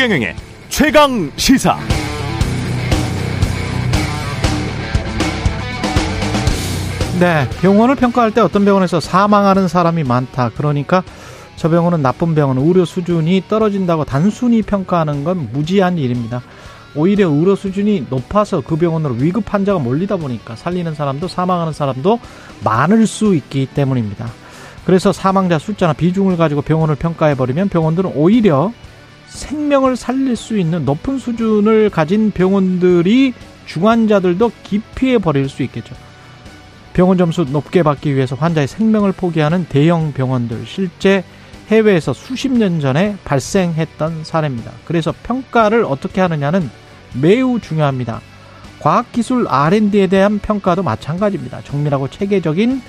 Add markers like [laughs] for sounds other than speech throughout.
최경영의 최강 시사. 네, 병원을 평가할 때 어떤 병원에서 사망하는 사람이 많다. 그러니까 저 병원은 나쁜 병원, 의료 수준이 떨어진다고 단순히 평가하는 건 무지한 일입니다. 오히려 의료 수준이 높아서 그 병원으로 위급 환자가 몰리다 보니까 살리는 사람도 사망하는 사람도 많을 수 있기 때문입니다. 그래서 사망자 숫자나 비중을 가지고 병원을 평가해버리면 병원들은 오히려 생명을 살릴 수 있는 높은 수준을 가진 병원들이 중환자들도 기피해 버릴 수 있겠죠. 병원 점수 높게 받기 위해서 환자의 생명을 포기하는 대형 병원들 실제 해외에서 수십 년 전에 발생했던 사례입니다. 그래서 평가를 어떻게 하느냐는 매우 중요합니다. 과학기술 R&D에 대한 평가도 마찬가지입니다. 정밀하고 체계적인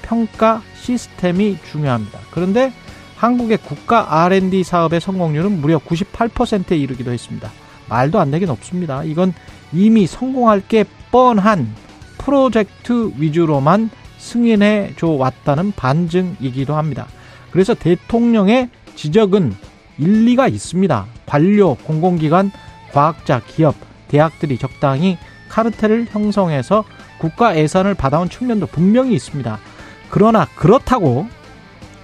평가 시스템이 중요합니다. 그런데 한국의 국가 R&D 사업의 성공률은 무려 98%에 이르기도 했습니다. 말도 안 되게 높습니다. 이건 이미 성공할 게 뻔한 프로젝트 위주로만 승인해 줘 왔다는 반증이기도 합니다. 그래서 대통령의 지적은 일리가 있습니다. 관료, 공공기관, 과학자, 기업, 대학들이 적당히 카르텔을 형성해서 국가 예산을 받아온 측면도 분명히 있습니다. 그러나 그렇다고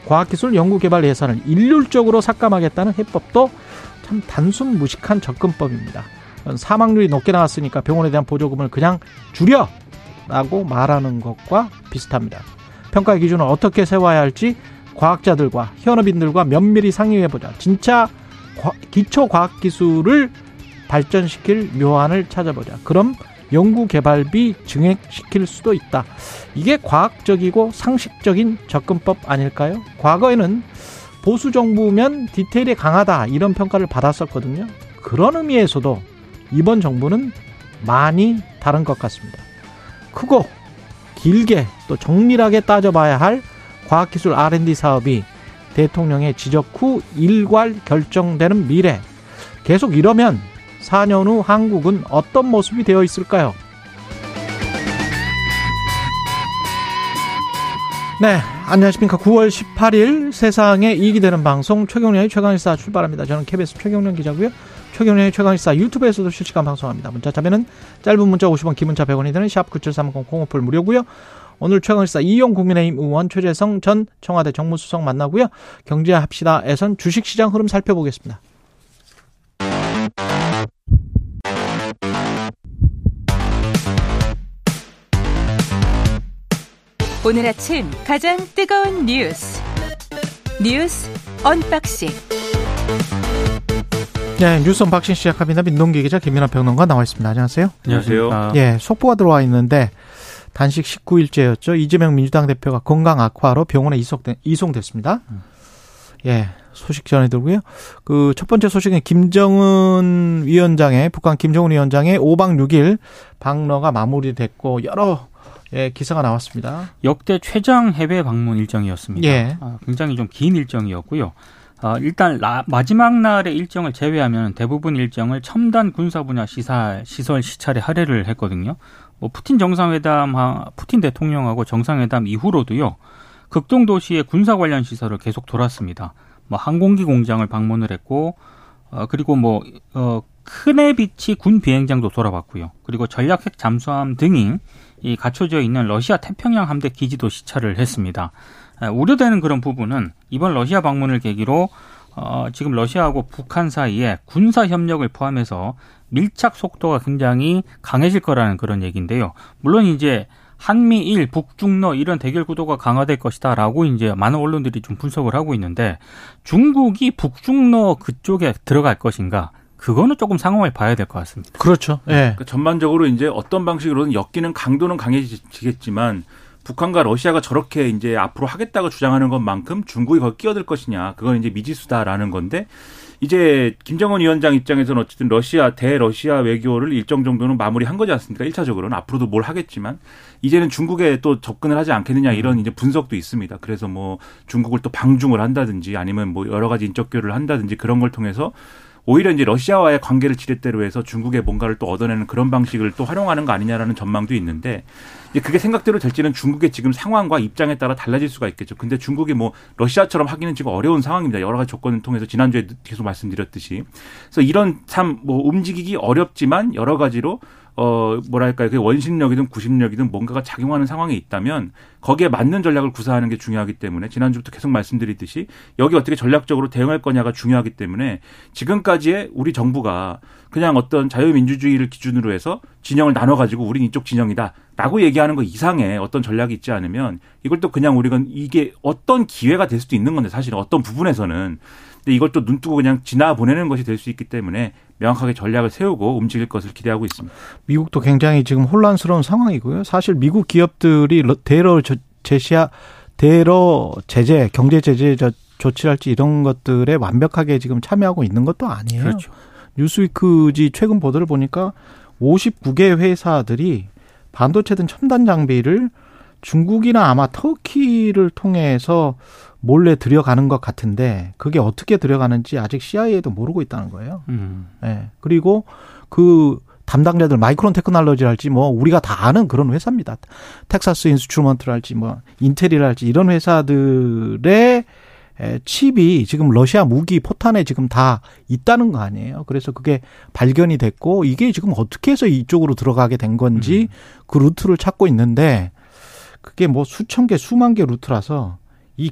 과학기술 연구개발 예산을 일률적으로 삭감하겠다는 해법도 참 단순 무식한 접근법입니다. 사망률이 높게 나왔으니까 병원에 대한 보조금을 그냥 줄여! 라고 말하는 것과 비슷합니다. 평가의 기준을 어떻게 세워야 할지 과학자들과 현업인들과 면밀히 상의해보자. 진짜 기초 과학기술을 발전시킬 묘안을 찾아보자. 그럼 연구개발비 증액시킬 수도 있다. 이게 과학적이고 상식적인 접근법 아닐까요? 과거에는 보수 정부면 디테일이 강하다 이런 평가를 받았었거든요. 그런 의미에서도 이번 정부는 많이 다른 것 같습니다. 크고 길게 또 정밀하게 따져봐야 할 과학기술 R&D 사업이 대통령의 지적 후 일괄 결정되는 미래 계속 이러면 4년 후 한국은 어떤 모습이 되어 있을까요? 네, 안녕하십니까. 9월 18일 세상에 이익이 되는 방송 최경련의 최강일사 출발합니다. 저는 KBS 최경련 기자고요. 최경련의 최강일사 유튜브에서도 실시간 방송합니다. 문자 참여는 짧은 문자 50원, 긴 문자 100원이 되는 샵 9730 공오플 무료고요. 오늘 최강일사 이용 국민의힘 의원 최재성 전 청와대 정무수석 만나고요. 경제합시다에선 주식시장 흐름 살펴보겠습니다. 오늘 아침 가장 뜨거운 뉴스 뉴스 언박싱 네, 뉴스 언박싱 시작합니다. 민동기 기자 김민하 평론가 나와 있습니다. 안녕하세요. 안녕하세요. 예, 속보가 들어와 있는데 단식 19일째였죠. 이재명 민주당 대표가 건강 악화로 병원에 이송된, 이송됐습니다. 예, 소식 전해드리고요. 그 첫 번째 소식은 김정은 위원장의 북한 김정은 위원장의 5박 6일 방러가 마무리됐고 여러 예, 기사가 나왔습니다. 역대 최장 해외 방문 일정이었습니다. 예. 아, 굉장히 좀 긴 일정이었고요. 아, 일단 라, 마지막 날의 일정을 제외하면 대부분 일정을 첨단 군사 분야 시설, 시설 시찰에 할애를 했거든요. 뭐 푸틴 정상회담, 푸틴 대통령하고 정상회담 이후로도요. 극동 도시의 군사 관련 시설을 계속 돌았습니다. 뭐 항공기 공장을 방문을 했고, 어, 그리고 뭐, 어, 크네비치 군 비행장도 돌아봤고요. 그리고 전략 핵 잠수함 등이 이 갖춰져 있는 러시아 태평양 함대 기지도 시찰을 했습니다. 우려되는 그런 부분은 이번 러시아 방문을 계기로 어, 지금 러시아하고 북한 사이에 군사 협력을 포함해서 밀착 속도가 굉장히 강해질 거라는 그런 얘기인데요. 물론 이제 한미일, 북중러 이런 대결 구도가 강화될 것이다라고 이제 많은 언론들이 좀 분석을 하고 있는데 중국이 북중러 그쪽에 들어갈 것인가 그거는 조금 상황을 봐야 될 것 같습니다. 그렇죠. 예. 네. 그러니까 전반적으로 이제 어떤 방식으로든 엮이는 강도는 강해지겠지만 북한과 러시아가 저렇게 이제 앞으로 하겠다고 주장하는 것만큼 중국이 거기 끼어들 것이냐 그건 이제 미지수다라는 건데 이제 김정은 위원장 입장에서는 어쨌든 러시아 대러시아 외교를 일정 정도는 마무리한 거지 않습니까? 일차적으로는 앞으로도 뭘 하겠지만 이제는 중국에 또 접근을 하지 않겠느냐 이런 이제 분석도 있습니다. 그래서 뭐 중국을 또 방중을 한다든지 아니면 뭐 여러 가지 인적 교류를 한다든지 그런 걸 통해서 오히려 이제 러시아와의 관계를 지렛대로 해서 중국의 뭔가를 또 얻어내는 그런 방식을 또 활용하는 거 아니냐라는 전망도 있는데 이제 그게 생각대로 될지는 중국의 지금 상황과 입장에 따라 달라질 수가 있겠죠. 근데 중국이 뭐 러시아처럼 하기는 지금 어려운 상황입니다. 여러 가지 조건을 통해서 지난주에 계속 말씀드렸듯이. 그래서 이런 참 뭐 움직이기 어렵지만 여러 가지로 어, 뭐랄까요. 그 원심력이든 구심력이든 뭔가가 작용하는 상황이 있다면 거기에 맞는 전략을 구사하는 게 중요하기 때문에 지난주부터 계속 말씀드리듯이 여기 어떻게 전략적으로 대응할 거냐가 중요하기 때문에 지금까지의 우리 정부가 그냥 어떤 자유민주주의를 기준으로 해서 진영을 나눠 가지고 우린 이쪽 진영이다. 라고 얘기하는 거 이상의 어떤 전략이 있지 않으면 이걸 또 그냥 우리가 이게 어떤 기회가 될 수도 있는 건데 사실은 어떤 부분에서는 근데 이걸 또 눈 뜨고 그냥 지나 보내는 것이 될 수 있기 때문에 명확하게 전략을 세우고 움직일 것을 기대하고 있습니다. 미국도 굉장히 지금 혼란스러운 상황이고요. 사실 미국 기업들이 대러 제시하 대러 제재, 경제 제재 조치랄지 이런 것들에 완벽하게 지금 참여하고 있는 것도 아니에요. 그렇죠. 뉴스위크지 최근 보도를 보니까 59개 회사들이 반도체 등 첨단 장비를 중국이나 아마 터키를 통해서 몰래 들여가는 것 같은데 그게 어떻게 들여가는지 아직 CIA도 모르고 있다는 거예요. 음. 네. 그리고 그 담당자들 마이크론 테크놀로지랄지 뭐 우리가 다 아는 그런 회사입니다. 텍사스 인스트루먼트랄지 뭐 인텔이랄지 이런 회사들의 칩이 지금 러시아 무기 포탄에 지금 다 있다는 거 아니에요. 그래서 그게 발견이 됐고 이게 지금 어떻게 해서 이쪽으로 들어가게 된 건지 음. 그 루트를 찾고 있는데 그게 뭐 수천 개, 수만 개 루트라서 이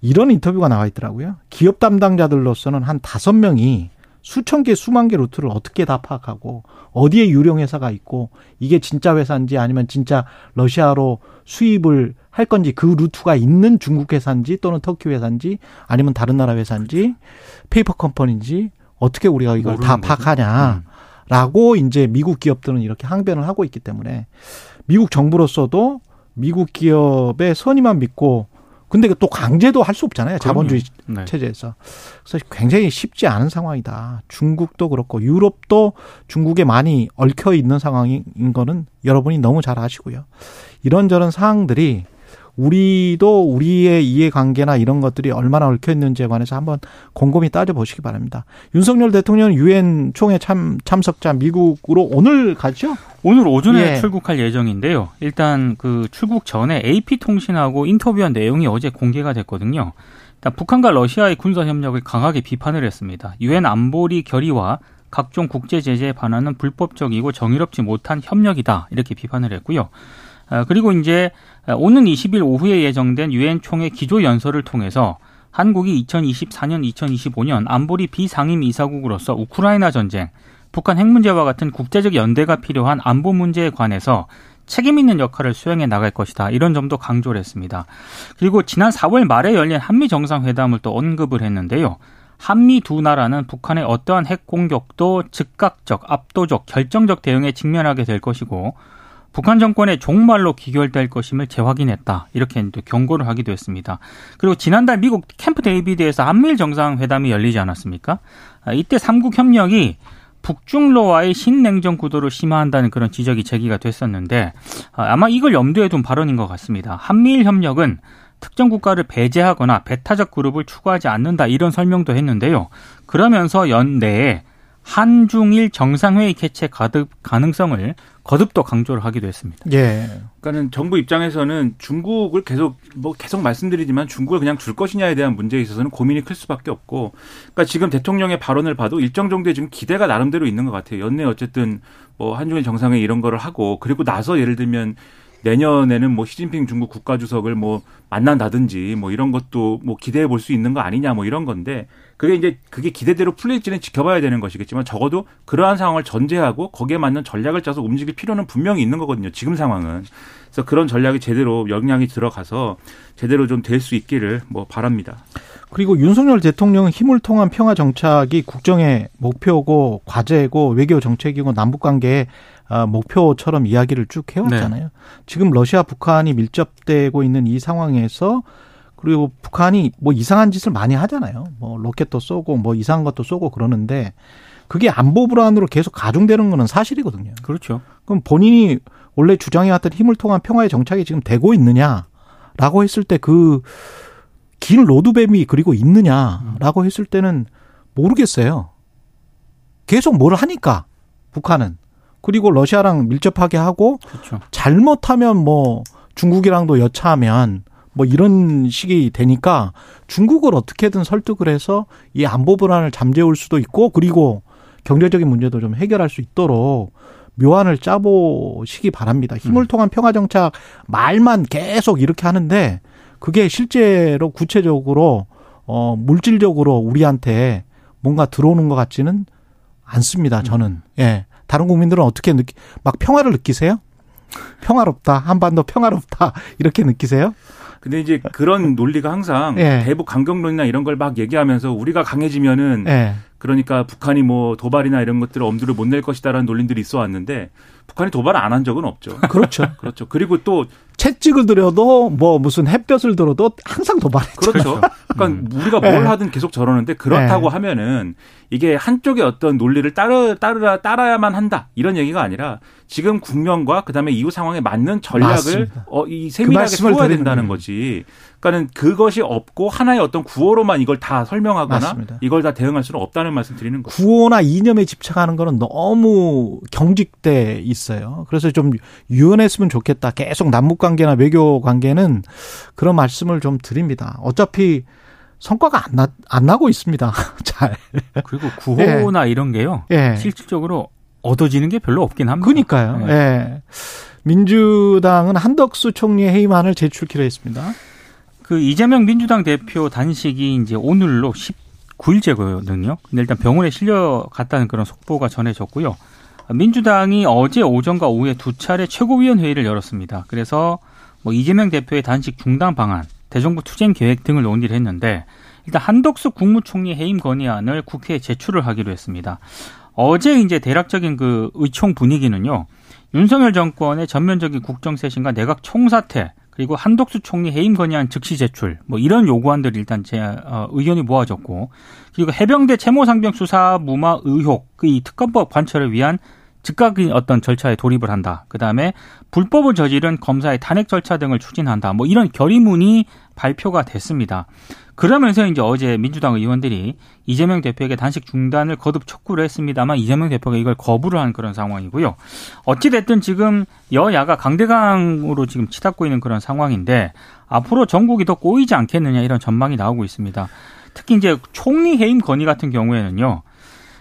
이런 인터뷰가 나와 있더라고요. 기업 담당자들로서는 한 다섯 명이 수천 개, 수만 개 루트를 어떻게 다 파악하고 어디에 유령 회사가 있고 이게 진짜 회사인지 아니면 진짜 러시아로 수입을 할 건지 그 루트가 있는 중국 회사인지 또는 터키 회사인지 아니면 다른 나라 회사인지 페이퍼 컴퍼니인지 어떻게 우리가 이걸 다 파악하냐라고 음. 이제 미국 기업들은 이렇게 항변을 하고 있기 때문에 미국 정부로서도 미국 기업의 선의만 믿고 근데 또 강제도 할 수 없잖아요. 자본주의 네. 체제에서. 그래서 굉장히 쉽지 않은 상황이다. 중국도 그렇고 유럽도 중국에 많이 얽혀 있는 상황인 거는 여러분이 너무 잘 아시고요. 이런저런 사항들이 우리도 우리의 이해관계나 이런 것들이 얼마나 얽혀 있는지에 관해서 한번 곰곰이 따져 보시기 바랍니다. 윤석열 대통령 유엔 총회 참, 참석자 미국으로 오늘 가죠? 오늘 오전에 예. 출국할 예정인데요. 일단 그 출국 전에 AP통신하고 인터뷰한 내용이 어제 공개가 됐거든요. 일단 북한과 러시아의 군사 협력을 강하게 비판을 했습니다. 유엔 안보리 결의와 각종 국제 제재에 반하는 불법적이고 정의롭지 못한 협력이다 이렇게 비판을 했고요. 아, 그리고 이제 오는 20일 오후에 예정된 유엔 총회 기조 연설을 통해서 한국이 2024년, 2025년 안보리 비상임 이사국으로서 우크라이나 전쟁, 북한 핵 문제와 같은 국제적 연대가 필요한 안보 문제에 관해서 책임 있는 역할을 수행해 나갈 것이다. 이런 점도 강조를 했습니다. 그리고 지난 4월 말에 열린 한미 정상회담을 또 언급을 했는데요. 한미 두 나라는 북한의 어떠한 핵 공격도 즉각적, 압도적, 결정적 대응에 직면하게 될 것이고 북한 정권의 종말로 귀결될 것임을 재확인했다. 이렇게 경고를 하기도 했습니다. 그리고 지난달 미국 캠프 데이비드에서 한미일 정상회담이 열리지 않았습니까? 아, 이때 삼국 협력이 북중로와의 신냉전 구도를 심화한다는 그런 지적이 제기가 됐었는데 아, 아마 이걸 염두에 둔 발언인 것 같습니다. 한미일 협력은 특정 국가를 배제하거나 배타적 그룹을 추구하지 않는다 이런 설명도 했는데요. 그러면서 연내에 한중일 정상회의 개최 가득 가능성을 거듭도 강조를 하기도 했습니다. 예. 그러니까는 정부 입장에서는 중국을 계속 뭐 계속 말씀드리지만 중국을 그냥 줄 것이냐에 대한 문제에 있어서는 고민이 클 수밖에 없고, 그러니까 지금 대통령의 발언을 봐도 일정 정도의 지금 기대가 나름대로 있는 것 같아요. 연내 어쨌든 뭐 한중일 정상회 이런 거를 하고 그리고 나서 예를 들면 내년에는 뭐 시진핑 중국 국가주석을 뭐 만난다든지 뭐 이런 것도 뭐 기대해 볼 수 있는 거 아니냐 뭐 이런 건데 그게 이제 그게 기대대로 풀릴지는 지켜봐야 되는 것이겠지만 적어도 그러한 상황을 전제하고 거기에 맞는 전략을 짜서 움직일 필요는 분명히 있는 거거든요. 지금 상황은. 그래서 그런 전략이 제대로 역량이 들어가서 제대로 좀 될 수 있기를 뭐 바랍니다. 그리고 윤석열 대통령 힘을 통한 평화 정착이 국정의 목표고 과제고 외교 정책이고 남북 관계의 어, 목표처럼 이야기를 쭉 해왔잖아요. 네. 지금 러시아 북한이 밀접되고 있는 이 상황에서 그리고 북한이 뭐 이상한 짓을 많이 하잖아요. 뭐 로켓도 쏘고 뭐 이상한 것도 쏘고 그러는데 그게 안보 불안으로 계속 가중되는 거는 사실이거든요. 그렇죠. 그럼 본인이 원래 주장해왔던 힘을 통한 평화의 정착이 지금 되고 있느냐라고 했을 때 그 긴 로드맵이 그리고 있느냐라고 했을 때는 모르겠어요. 계속 뭘 하니까 북한은 그리고 러시아랑 밀접하게 하고 그렇죠. 잘못하면 뭐 중국이랑도 여차하면 뭐 이런 식이 되니까 중국을 어떻게든 설득을 해서 이 안보 불안을 잠재울 수도 있고 그리고 경제적인 문제도 좀 해결할 수 있도록 묘안을 짜보시기 바랍니다. 힘을 음. 통한 평화 정착 말만 계속 이렇게 하는데 그게 실제로 구체적으로 어 물질적으로 우리한테 뭔가 들어오는 것 같지는 않습니다. 저는 예 다른 국민들은 어떻게 느끼 막 평화를 느끼세요? 평화롭다 한반도 평화롭다 이렇게 느끼세요? 근데 이제 그런 [laughs] 논리가 항상 예. 대북 강경론이나 이런 걸 막 얘기하면서 우리가 강해지면은 예. 그러니까 북한이 뭐 도발이나 이런 것들을 엄두를 못 낼 것이다라는 논리들이 있어 왔는데 북한이 도발을 안한 적은 없죠. 그렇죠. [laughs] 그렇죠. 그리고 또 채찍을 들여도 뭐 무슨 햇볕을 들어도 항상 도발했죠. 그렇죠. 그러니까 우리가 뭘 네. 하든 계속 저러는데 그렇다고 네. 하면은 이게 한쪽의 어떤 논리를 따르 따르라 따라야만 한다 이런 얘기가 아니라 지금 국면과 그다음에 이후 상황에 맞는 전략을. 어, 이 세밀하게 말씀을 세워야 된다는. 거지. 그러니까는 그것이 없고 하나의 어떤 구호로만 이걸 다 설명하거나 맞습니다. 이걸 다 대응할 수는 없다는 말씀 드리는 거죠. 구호나 이념에 집착하는 거는 너무 경직돼 있 어요. 그래서 좀 유연했으면 좋겠다. 계속 남북 관계나 외교 관계는 그런 말씀을 좀 드립니다. 어차피 성과가 안, 나, 안 나고 있습니다. [laughs] 잘. 그리고 구호나 이런 게요. 예. 실질적으로 얻어지는 게 별로 없긴 합니다. 그니까요. 예. 예. 민주당은 한덕수 총리의 해임안을 제출키로 했습니다. 그 이재명 민주당 대표 단식이 이제 오늘로 19일째거든요. 근데 일단 병원에 실려 갔다는 그런 속보가 전해졌고요. 민주당이 어제 오전과 오후에 두 차례 최고위원 회의를 열었습니다. 그래서 뭐 이재명 대표의 단식 중단 방안, 대정부 투쟁 계획 등을 논의를 했는데 일단 한덕수 국무총리 해임 건의안을 국회에 제출을 하기로 했습니다. 어제 이제 대략적인 그 의총 분위기는요. 윤석열 정권의 전면적인 국정쇄신과 내각 총사퇴 그리고 한덕수 총리 해임 건의안 즉시 제출 뭐 이런 요구안들이 일단 제 어, 의견이 모아졌고 그리고 해병대 채모 상병 수사 무마 의혹 그 이 특검법 관철을 위한 즉각인 어떤 절차에 돌입을 한다. 그 다음에 불법을 저지른 검사의 탄핵 절차 등을 추진한다. 뭐 이런 결의문이 발표가 됐습니다. 그러면서 이제 어제 민주당 의원들이 이재명 대표에게 단식 중단을 거듭 촉구를 했습니다만 이재명 대표가 이걸 거부를 한 그런 상황이고요. 어찌됐든 지금 여야가 강대강으로 지금 치닫고 있는 그런 상황인데 앞으로 전국이 더 꼬이지 않겠느냐 이런 전망이 나오고 있습니다. 특히 이제 총리 해임 건의 같은 경우에는요.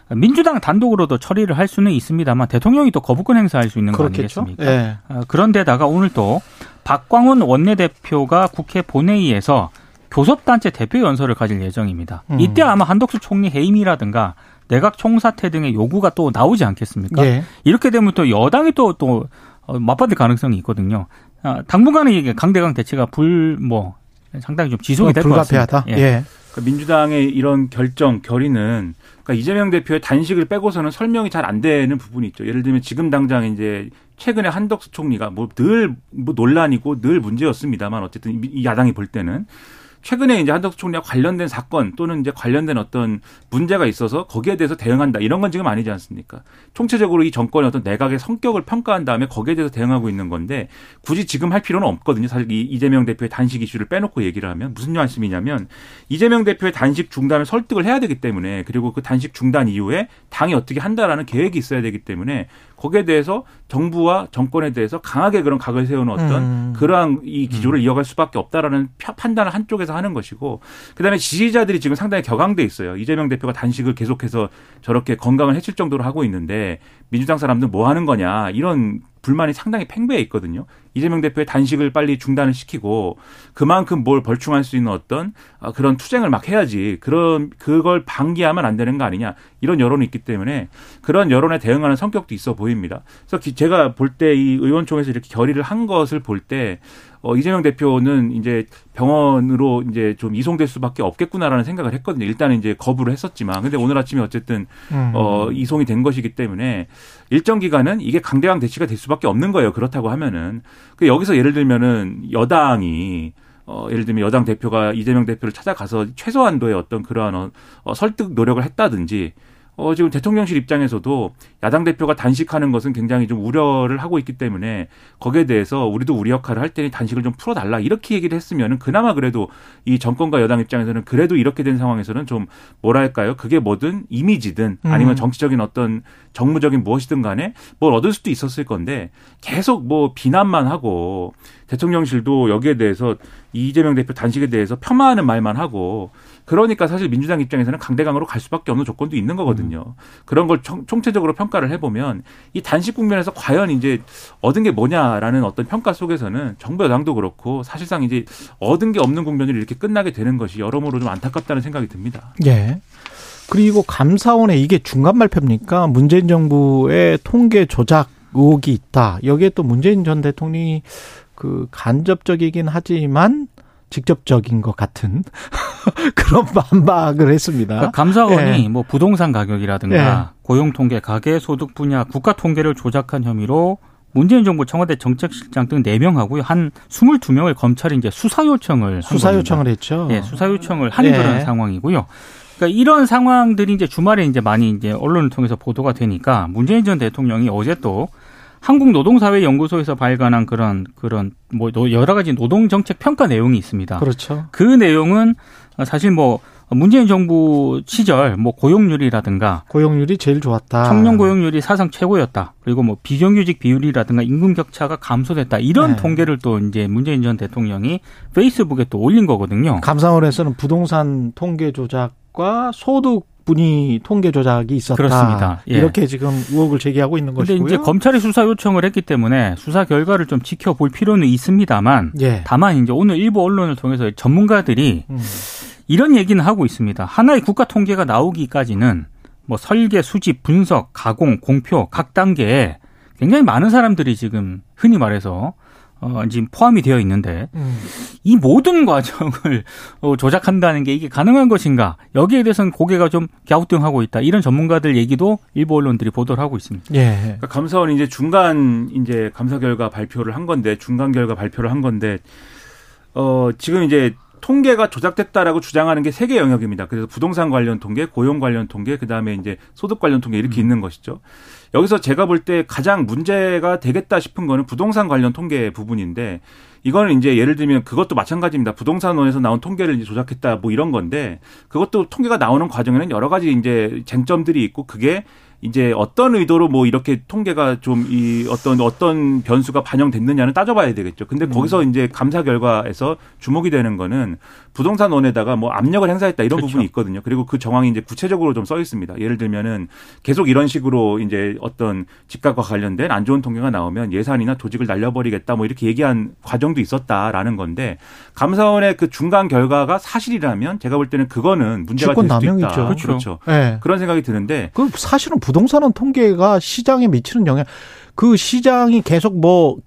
민주당 단독으로도 처리를 할 수는 있습니다만 대통령이 또 거부권 행사할 수 있는 거 그렇겠죠. 아니겠습니까? 예. 어, 그런데다가 오늘 또 박광훈 원내대표가 국회 본회의에서 교섭단체 대표 연설을 가질 예정입니다. 음. 이때 아마 한덕수 총리 해임이라든가 내각 총사퇴 등의 요구가 또 나오지 않겠습니까? 예. 이렇게 되면 또 여당이 또, 또, 어, 맞받을 가능성이 있거든요. 아, 당분간은 이게 강대강 대치가 불, 뭐, 상당히 좀 지속이 될 것 같습니다. 불가피하다. 예. 그러니까 민주당의 이런 결정 결의는 그러니까 이재명 대표의 단식을 빼고서는 설명이 잘 안 되는 부분이 있죠. 예를 들면 지금 당장 이제 최근에 한덕수 총리가 뭐 늘뭐 논란이고 늘 문제였습니다만 어쨌든 이 야당이 볼 때는 최근에 이제 한덕수 총리와 관련된 사건 또는 이제 관련된 어떤 문제가 있어서 거기에 대해서 대응한다 이런 건 지금 아니지 않습니까? 총체적으로 이 정권의 어떤 내각의 성격을 평가한 다음에 거기에 대해서 대응하고 있는 건데 굳이 지금 할 필요는 없거든요. 사실 이 이재명 대표의 단식 이슈를 빼놓고 얘기를 하면 무슨 말씀이냐면 이재명 대표의 단식 중단을 설득을 해야 되기 때문에 그리고 그 단식 중단 이후에 당이 어떻게 한다라는 계획이 있어야 되기 때문에 거기에 대해서 정부와 정권에 대해서 강하게 그런 각을 세우는 어떤 음. 그러한 이 기조를 이어갈 수밖에 없다라는 펴- 판단을 한쪽에서 하는 것이고 그다음에 지지자들이 지금 상당히 격앙돼 있어요. 이재명 대표가 단식을 계속해서 저렇게 건강을 해칠 정도로 하고 있는데 민주당 사람들 뭐 하는 거냐 이런 불만이 상당히 팽배해 있거든요. 이재명 대표의 단식을 빨리 중단을 시키고 그만큼 뭘 벌충할 수 있는 어떤 아, 그런 투쟁을 막 해야지 그런 그걸 방기하면 안 되는 거 아니냐 이런 여론이 있기 때문에 그런 여론에 대응하는 성격도 있어 보입니다. 그래서 기- 제가 볼 때 이 의원총회에서 이렇게 결의를 한 것을 볼때 어, 이재명 대표는 이제 병원으로 이제 좀 이송될 수밖에 없겠구나라는 생각을 했거든요. 일단은 이제 거부를 했었지만 근데 오늘 아침에 어쨌든 음. 어, 이송이 된 것이기 때문에 일정 기간은 이게 강대강 대치가 될 수밖에 없는 거예요. 그렇다고 하면은 그 여기서 예를 들면은 여당이 어, 예를 들면 여당 대표가 이재명 대표를 찾아가서 최소한도의 어떤 그러한 어, 어, 설득 노력을 했다든지 어, 지금 대통령실 입장에서도 야당 대표가 단식하는 것은 굉장히 좀 우려를 하고 있기 때문에 거기에 대해서 우리도 우리 역할을 할 테니 단식을 좀 풀어달라 이렇게 얘기를 했으면은 그나마 그래도 이 정권과 여당 입장에서는 그래도 이렇게 된 상황에서는 좀 뭐랄까요 그게 뭐든 이미지든 아니면 음. 정치적인 어떤 정무적인 무엇이든 간에 뭘 얻을 수도 있었을 건데 계속 뭐 비난만 하고 대통령실도 여기에 대해서 이재명 대표 단식에 대해서 폄하하는 말만 하고 그러니까 사실 민주당 입장에서는 강대강으로 갈 수밖에 없는 조건도 있는 거거든요. 그런 걸 총, 총체적으로 평가를 해보면 이 단식 국면에서 과연 이제 얻은 게 뭐냐라는 어떤 평가 속에서는 정부 여당도 그렇고 사실상 이제 얻은 게 없는 국면으로 이렇게 끝나게 되는 것이 여러모로 좀 안타깝다는 생각이 듭니다. 예. 그리고 감사원에 이게 중간 발표입니까? 문재인 정부의 통계 조작 의혹이 있다. 여기에 또 문재인 전 대통령이 그 간접적이긴 하지만 직접적인 것 같은 [laughs] 그런 반박을 했습니다. 그러니까 감사원이 예. 뭐 부동산 가격이라든가 예. 고용 통계, 가계 소득 분야 국가 통계를 조작한 혐의로 문재인 정부 청와대 정책실장 등 4명하고요. 한 22명을 검찰이 이제 수사 요청을 한 수사. 요청을 했죠. 예, 수사 요청을 한 예. 그런 상황이고요. 그러니까 이런 상황들이 이제 주말에 이제 많이 이제 언론을 통해서 보도가 되니까 문재인 전 대통령이 어제 또 한국노동사회연구소에서 발간한 그런 그런 뭐 여러 가지 노동 정책 평가 내용이 있습니다. 그렇죠. 그 내용은 사실 뭐 문재인 정부 시절 뭐 고용률이라든가 고용률이 제일 좋았다. 청년 고용률이 사상 최고였다. 그리고 뭐 비정규직 비율이라든가 임금 격차가 감소됐다. 이런 네. 통계를 또 이제 문재인 전 대통령이 페이스북에 또 올린 거거든요. 감사원에서는 부동산 통계 조작과 소득 분위 통계 조작이 있었다. 그렇습니다. 예. 이렇게 지금 의혹을 제기하고 있는 근데 것이고요. 이제 검찰이 수사 요청을 했기 때문에 수사 결과를 좀 지켜볼 필요는 있습니다만 예. 다만 이제 오늘 일부 언론을 통해서 전문가들이 음. 이런 얘기는 하고 있습니다. 하나의 국가 통계가 나오기까지는 뭐 설계, 수집, 분석, 가공, 공표 각 단계에 굉장히 많은 사람들이 지금 흔히 말해서 어 지금 포함이 되어 있는데 음. 이 모든 과정을 [laughs] 어, 조작한다는 게 이게 가능한 것인가? 여기에 대해서는 고개가 좀 갸우뚱하고 있다. 이런 전문가들 얘기도 일부 언론들이 보도를 하고 있습니다. 예. 그러니까 감사원이 이제 중간 이제 감사 결과 발표를 한 건데 중간 결과 발표를 한 건데 어 지금 이제 통계가 조작됐다라고 주장하는 게 세 개 영역입니다. 그래서 부동산 관련 통계, 고용 관련 통계, 그 다음에 이제 소득 관련 통계 이렇게 있는 것이죠. 여기서 제가 볼 때 가장 문제가 되겠다 싶은 거는 부동산 관련 통계 부분인데 이거는 이제 예를 들면 그것도 마찬가지입니다. 부동산원에서 나온 통계를 조작했다 뭐 이런 건데 그것도 통계가 나오는 과정에는 여러 가지 이제 쟁점들이 있고 그게 이제 어떤 의도로 뭐 이렇게 통계가 좀 이 어떤 어떤 변수가 반영됐느냐는 따져봐야 되겠죠. 근데 거기서 이제 감사 결과에서 주목이 되는 거는 부동산 원에다가 뭐 압력을 행사했다 이런 그렇죠. 부분이 있거든요. 그리고 그 정황이 이제 구체적으로 좀 써 있습니다. 예를 들면은 계속 이런 식으로 이제 어떤 집값과 관련된 안 좋은 통계가 나오면 예산이나 조직을 날려버리겠다 뭐 이렇게 얘기한 과정도 있었다라는 건데 감사원의 그 중간 결과가 사실이라면 제가 볼 때는 그거는 문제가 될 수도 있다. 그렇죠. 그렇죠. 예. 그런 생각이 드는데 그 사실은 부 동산원 통계가 시장에 미치는 영향 그 시장이 계속 뭐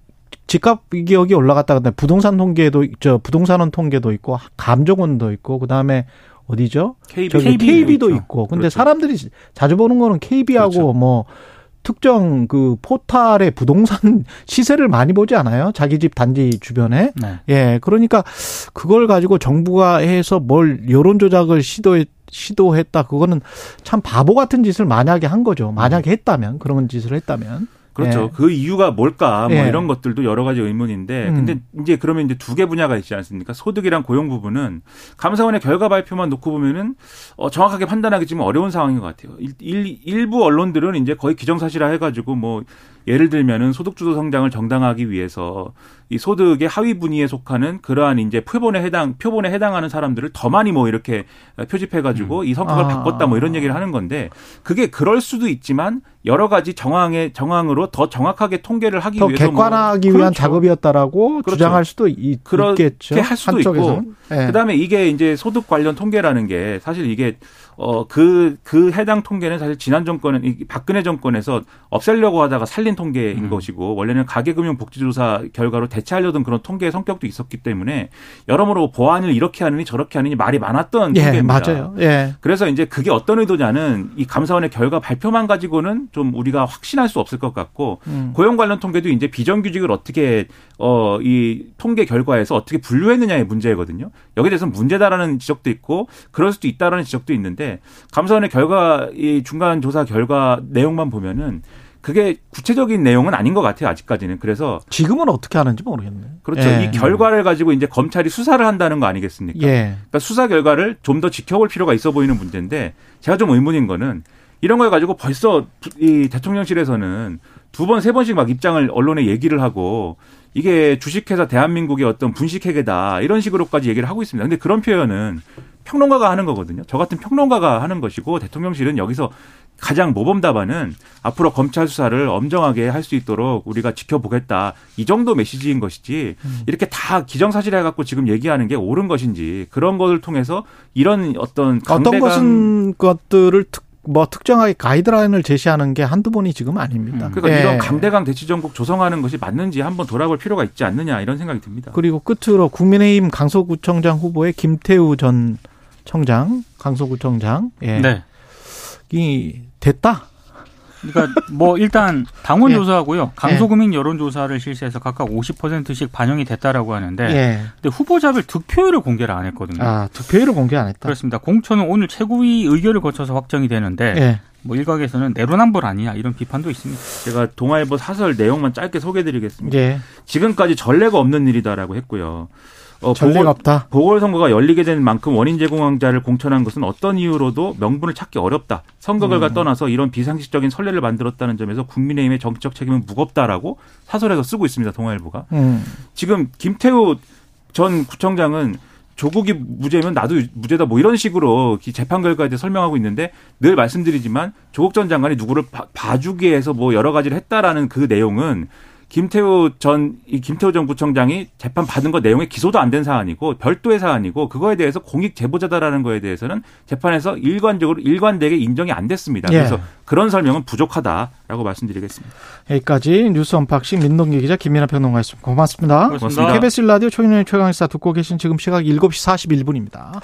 집값 기억이 올라갔다 근데 부동산 통계도 저 부동산원 통계도 있고 감정원도 있고 그다음에 어디죠? KB, KB 도 KB도 있죠. 있고. 근데 그렇죠. 사람들이 자주 보는 거는 KB하고 그렇죠. 뭐 특정 그 포탈의 부동산 [laughs] 시세를 많이 보지 않아요? 자기 집 단지 주변에. 네. 예. 그러니까 그걸 가지고 정부가 해서 뭘 여론 조작을 시도해 시도했다. 그거는 참 바보 같은 짓을 만약에 한 거죠. 만약에 했다면 그런 짓을 했다면. 그렇죠. 예. 그 이유가 뭘까? 뭐 예. 이런 것들도 여러 가지 의문인데, 음. 근데 이제 그러면 이제 두 개 분야가 있지 않습니까? 소득이랑 고용 부분은 감사원의 결과 발표만 놓고 보면은 어, 정확하게 판단하기 좀 어려운 상황인 것 같아요. 일, 일, 일부 언론들은 이제 거의 기정사실화 해가지고 뭐 예를 들면은 소득주도 성장을 정당화하기 위해서 이 소득의 하위 분위에 속하는 그러한 이제 표본에 해당 표본에 해당하는 사람들을 더 많이 뭐 이렇게 표집해 가지고 이 성격을 아. 바꿨다 뭐 이런 얘기를 하는 건데 그게 그럴 수도 있지만 여러 가지 정황의 정황으로 더 정확하게 통계를 하기 더 위해서 뭐 객관화하기 위한 그렇죠. 작업이었다라고 그렇죠. 주장할 수도 있, 그렇게 있겠죠. 할 수도 한쪽에서는. 예. 그다음에 이게 이제 소득 관련 통계라는 게 사실 이게 어그그 그 해당 통계는 사실 지난 정권은 이 박근혜 정권에서 없애려고 하다가 살린 통계인 음. 것이고 원래는 가계금융복지조사 결과로 대체하려던 그런 통계의 성격도 있었기 때문에 여러모로 보안을 이렇게 하느니 저렇게 하느니 말이 많았던 예, 통계입니다. 맞아요. 예. 그래서 이제 그게 어떤 의도냐는 이 감사원의 결과 발표만 가지고는 좀 우리가 확신할 수 없을 것 같고 음. 고용 관련 통계도 이제 비정규직을 어떻게 어 이 통계 결과에서 어떻게 분류했느냐의 문제거든요. 여기에 대해서 는 문제다라는 지적도 있고 그럴 수도 있다라는 지적도 있는데 있는데 감사원의 결과 이 중간 조사 결과 내용만 보면은 그게 구체적인 내용은 아닌 것 같아요 아직까지는 그래서 지금은 어떻게 하는지 모르겠네. 그렇죠 예. 이 결과를 가지고 이제 검찰이 수사를 한다는 거 아니겠습니까? 예. 그러니까 수사 결과를 좀 더 지켜볼 필요가 있어 보이는 문제인데 제가 좀 의문인 거는 이런 걸 가지고 벌써 이 대통령실에서는 두 번 세 번씩 막 입장을 언론에 얘기를 하고 이게 주식회사 대한민국의 어떤 분식회계다 이런 식으로까지 얘기를 하고 있습니다. 근데 그런 표현은 평론가가 하는 거거든요. 저 같은 평론가가 하는 것이고 대통령실은 여기서 가장 모범 답안은 앞으로 검찰 수사를 엄정하게 할 수 있도록 우리가 지켜보겠다 이 정도 메시지인 것이지 이렇게 다 기정사실 해 갖고 지금 얘기하는 게 옳은 것인지 그런 것을 통해서 이런 어떤 어떤 것은 것들을 특, 뭐 특정하게 가이드라인을 제시하는 게 한두 번이 지금 아닙니다. 그러니까 예. 이런 강대강 대치정국 조성하는 것이 맞는지 한번 돌아볼 필요가 있지 않느냐 이런 생각이 듭니다. 그리고 끝으로 국민의힘 강서구청장 후보의 김태우 전 청장, 강서구청장, 예. 네. 이 됐다. 그러니까 뭐 일단 당원 [laughs] 예. 조사하고요. 강소구민 여론 조사를 실시해서 각각 50%씩 반영이 됐다라고 하는데 예. 근데 후보자별 득표율을 공개를 안 했거든요. 아 득표율을 공개 안 했다. 그렇습니다. 공천은 오늘 최고위 의결을 거쳐서 확정이 되는데 예. 뭐 일각에서는 내로남불 아니냐 이런 비판도 있습니다. 제가 동아일보 사설 내용만 짧게 소개해드리겠습니다. 예. 지금까지 전례가 없는 일이다라고 했고요. 어, 전례가 없다. 보궐선거가 열리게 된 만큼 원인 제공자를 공천한 것은 어떤 이유로도 명분을 찾기 어렵다. 선거 음. 결과 떠나서 이런 비상식적인 선례를 만들었다는 점에서 국민의힘의 정치적 책임은 무겁다라고 사설에서 쓰고 있습니다. 동아일보가. 음. 지금 김태우 전 구청장은 조국이 무죄면 나도 무죄다 뭐 이런 식으로 이 재판 결과에 대해 설명하고 있는데 늘 말씀드리지만 조국 전 장관이 누구를 봐- 봐주기 위해서 뭐 여러 가지를 했다라는 그 내용은 김태우 전, 이 김태우 전 구청장이 재판 받은 것 내용에 기소도 안 된 사안이고 별도의 사안이고 그거에 대해서 공익 제보자다라는 거에 대해서는 재판에서 일관적으로 일관되게 인정이 안 됐습니다. 예. 그래서 그런 설명은 부족하다라고 말씀드리겠습니다. 여기까지 뉴스 언박싱 민동기 기자 김민하 평론가였습니다. 고맙습니다. 고맙습니다. KBS 라디오 초인의 최강시사 듣고 계신 지금 시각 7시 41분입니다.